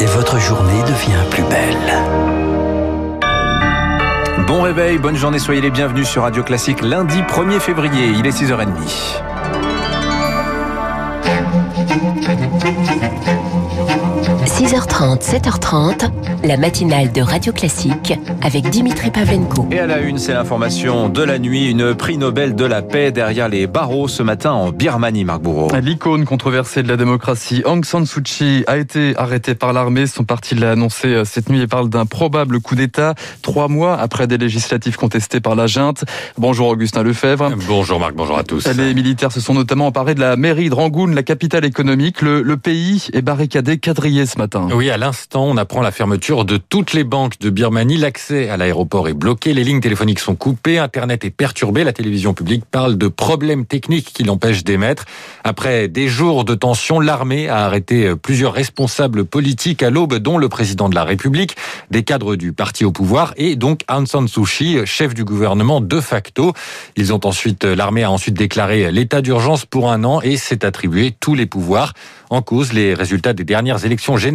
Et votre journée devient plus belle. Bon réveil, bonne journée, soyez les bienvenus sur Radio Classique lundi 1er février, il est 6h30. 6h30, 7h30, la matinale de Radio Classique avec Dimitri Pavlenko. Et à la une, c'est l'information de la nuit, une prix Nobel de la paix derrière les barreaux ce matin en Birmanie, Marc Bourreau. L'icône controversée de la démocratie, Aung San Suu Kyi, a été arrêtée par l'armée. Son parti l'a annoncé euh, cette nuit et parle d'un probable coup d'État, trois mois après des législatives contestées par la junte. Bonjour Augustin Lefebvre. Bonjour Marc, bonjour à tous. Les militaires se sont notamment emparés de la mairie de Rangoon, la capitale économique. Le, le pays est barricadé, quadrillé ce matin. Oui, à l'instant, on apprend la fermeture de toutes les banques de Birmanie. L'accès à l'aéroport est bloqué, les lignes téléphoniques sont coupées, Internet est perturbé. La télévision publique parle de problèmes techniques qui l'empêchent d'émettre. Après des jours de tension, l'armée a arrêté plusieurs responsables politiques à l'aube, dont le président de la République, des cadres du parti au pouvoir et donc Aung San Suu Kyi, chef du gouvernement de facto. Ils ont ensuite, l'armée a ensuite déclaré l'état d'urgence pour un an et s'est attribué tous les pouvoirs. En cause, les résultats des dernières élections générales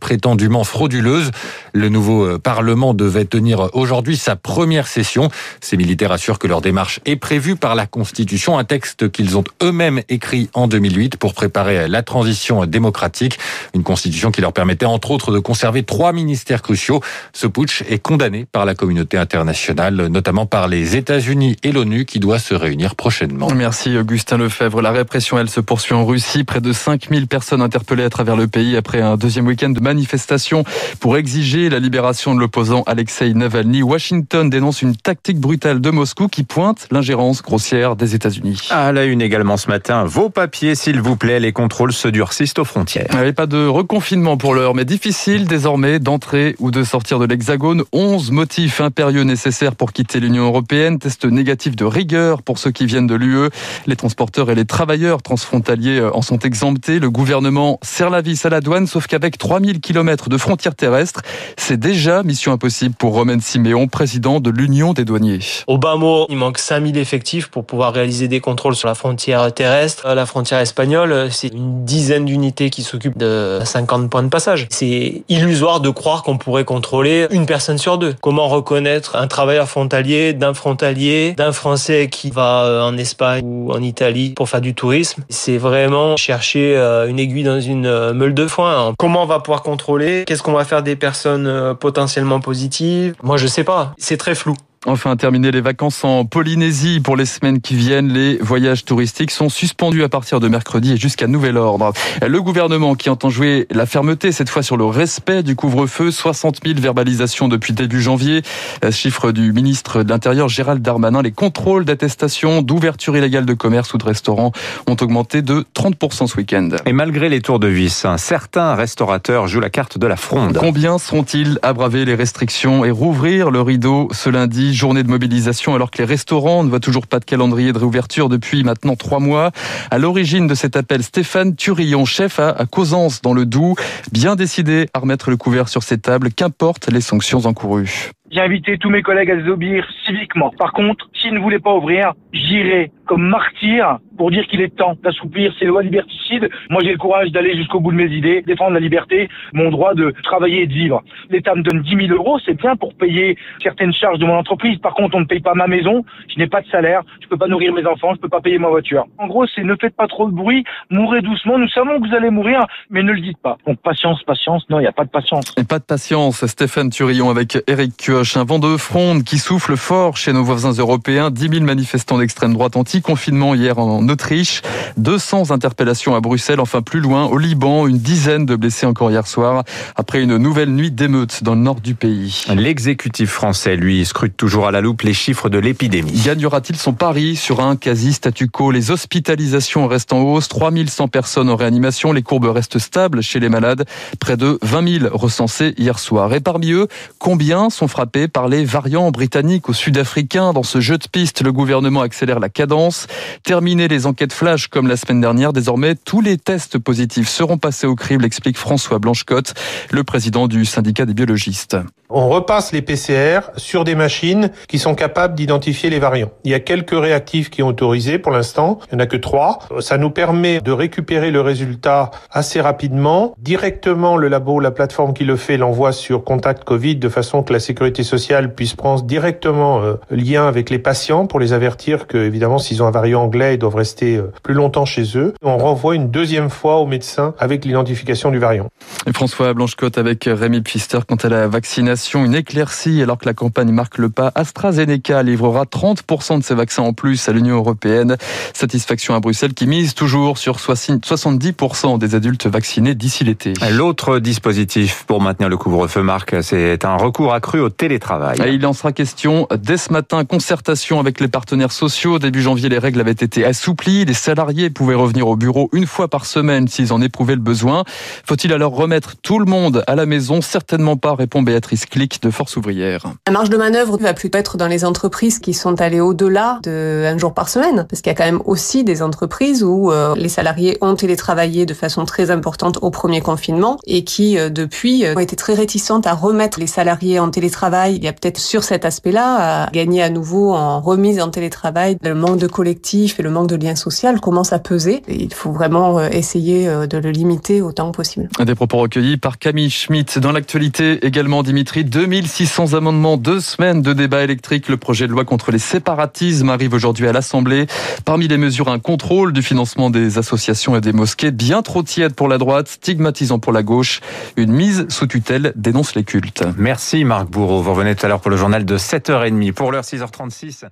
prétendument frauduleuses. Le nouveau euh, Parlement devait tenir aujourd'hui sa première session. Ces militaires assurent que leur démarche est prévue par la Constitution, un texte qu'ils ont eux-mêmes écrit en 2008 pour préparer la transition démocratique. Une Constitution qui leur permettait entre autres de conserver trois ministères cruciaux. Ce putsch est condamné par la communauté internationale, notamment par les États-Unis et l'ONU qui doit se réunir prochainement. Merci Augustin Lefebvre. La répression, elle se poursuit en Russie. Près de 5000 personnes interpellées à travers le pays après un deuxième week-end de manifestation pour exiger la libération de l'opposant Alexei Navalny. Washington dénonce une tactique brutale de Moscou qui pointe l'ingérence grossière des États-Unis. À la une également ce matin, vos papiers s'il vous plaît, les contrôles se durcissent aux frontières. Il n'y avait pas de reconfinement pour l'heure, mais difficile désormais d'entrer ou de sortir de l'Hexagone. 11 motifs impérieux nécessaires pour quitter l'Union européenne. Test négatif de rigueur pour ceux qui viennent de l'UE. Les transporteurs et les travailleurs transfrontaliers en sont exemptés. Le gouvernement serre la vis à la douane, sauf qu'avec 3000 km de frontières terrestres, c'est déjà mission impossible pour Romain Siméon, président de l'Union des douaniers. Au bas mot, il manque 5000 effectifs pour pouvoir réaliser des contrôles sur la frontière terrestre. La frontière espagnole, c'est une dizaine d'unités qui s'occupent de 50 points de passage. C'est illusoire de croire qu'on pourrait contrôler une personne sur deux. Comment reconnaître un travailleur frontalier d'un frontalier, d'un Français qui va en Espagne ou en Italie pour faire du tourisme? C'est vraiment chercher une aiguille dans une meule de foin. Comment on va pouvoir contrôler Qu'est-ce qu'on va faire des personnes potentiellement positives Moi, je sais pas. C'est très flou. Enfin, terminer les vacances en Polynésie pour les semaines qui viennent. Les voyages touristiques sont suspendus à partir de mercredi et jusqu'à nouvel ordre. Le gouvernement qui entend jouer la fermeté, cette fois sur le respect du couvre-feu, 60 000 verbalisations depuis début janvier. Chiffre du ministre de l'Intérieur Gérald Darmanin. Les contrôles d'attestation d'ouverture illégale de commerce ou de restaurants ont augmenté de 30% ce week-end. Et malgré les tours de vis, certains restaurateurs jouent la carte de la fronde. Combien seront-ils à braver les restrictions et rouvrir le rideau ce lundi journée de mobilisation alors que les restaurants ne voient toujours pas de calendrier de réouverture depuis maintenant trois mois. À l'origine de cet appel, Stéphane Turillon, chef à, à Causance dans le Doubs, bien décidé à remettre le couvert sur ces tables, qu'importe les sanctions encourues. J'ai invité tous mes collègues à désobéir civiquement. Par contre, s'ils ne voulaient pas ouvrir, j'irai comme martyr pour dire qu'il est temps d'assouplir ces lois liberticides. Moi, j'ai le courage d'aller jusqu'au bout de mes idées, défendre la liberté, mon droit de travailler et de vivre. L'État me donne 10 000 euros, c'est bien pour payer certaines charges de mon entreprise. Par contre, on ne paye pas ma maison, je n'ai pas de salaire, je peux pas nourrir mes enfants, je peux pas payer ma voiture. En gros, c'est ne faites pas trop de bruit, mourrez doucement. Nous savons que vous allez mourir, mais ne le dites pas. Donc, patience, patience. Non, il n'y a pas de patience. Et pas de patience. Stéphane Turillon avec Eric Kioch. Un vent de fronde qui souffle fort chez nos voisins européens. 10 000 manifestants d'extrême droite anti-confinement hier en Autriche. 200 interpellations à Bruxelles. Enfin, plus loin, au Liban, une dizaine de blessés encore hier soir après une nouvelle nuit d'émeutes dans le nord du pays. L'exécutif français, lui, scrute toujours à la loupe les chiffres de l'épidémie. Gagnera-t-il son pari sur un quasi statu quo? Les hospitalisations restent en hausse. 3100 personnes en réanimation. Les courbes restent stables chez les malades. Près de 20 000 recensés hier soir. Et parmi eux, combien sont frappés par les variants britanniques ou sud-africains? Dans ce jeu de piste, le gouvernement accélère la cadence. Terminer les enquêtes flash comme la semaine dernière, désormais tous les tests positifs seront passés au crible, explique François Blanchecotte, le président du syndicat des biologistes. On repasse les PCR sur des machines qui sont capables d'identifier les variants. Il y a quelques réactifs qui ont autorisé pour l'instant. Il n'y en a que trois. Ça nous permet de récupérer le résultat assez rapidement. Directement, le labo, la plateforme qui le fait, l'envoie sur Contact Covid de façon que la sécurité sociale puisse prendre directement euh, lien avec les patients pour les avertir que, évidemment, s'ils ont un variant anglais, ils doivent rester euh, plus longtemps chez eux. On renvoie une deuxième fois au médecin avec l'identification du variant. Et François Blanchecotte avec Rémi Pfister quant à la vaccination une éclaircie alors que la campagne marque le pas. AstraZeneca livrera 30% de ses vaccins en plus à l'Union européenne. Satisfaction à Bruxelles qui mise toujours sur 70% des adultes vaccinés d'ici l'été. L'autre dispositif pour maintenir le couvre-feu, Marc, c'est un recours accru au télétravail. il en sera question dès ce matin. Concertation avec les partenaires sociaux. Début janvier, les règles avaient été assouplies. Les salariés pouvaient revenir au bureau une fois par semaine s'ils en éprouvaient le besoin. Faut-il alors remettre tout le monde à la maison? Certainement pas, répond Béatrice clic de force ouvrière. La marge de manœuvre va plutôt être dans les entreprises qui sont allées au-delà de un jour par semaine, parce qu'il y a quand même aussi des entreprises où euh, les salariés ont télétravaillé de façon très importante au premier confinement et qui euh, depuis euh, ont été très réticentes à remettre les salariés en télétravail. Il y a peut-être sur cet aspect-là à gagner à nouveau en remise en télétravail. Le manque de collectif et le manque de lien social commence à peser. Et il faut vraiment essayer de le limiter autant que possible. Des propos recueillis par Camille Schmitt. Dans l'actualité également, Dimitri 2600 amendements, deux semaines de débat électrique. Le projet de loi contre les séparatismes arrive aujourd'hui à l'Assemblée. Parmi les mesures, un contrôle du financement des associations et des mosquées, bien trop tiède pour la droite, stigmatisant pour la gauche. Une mise sous tutelle dénonce les cultes. Merci Marc Bourreau. Vous revenez tout à l'heure pour le journal de 7h30. Pour l'heure 6h36.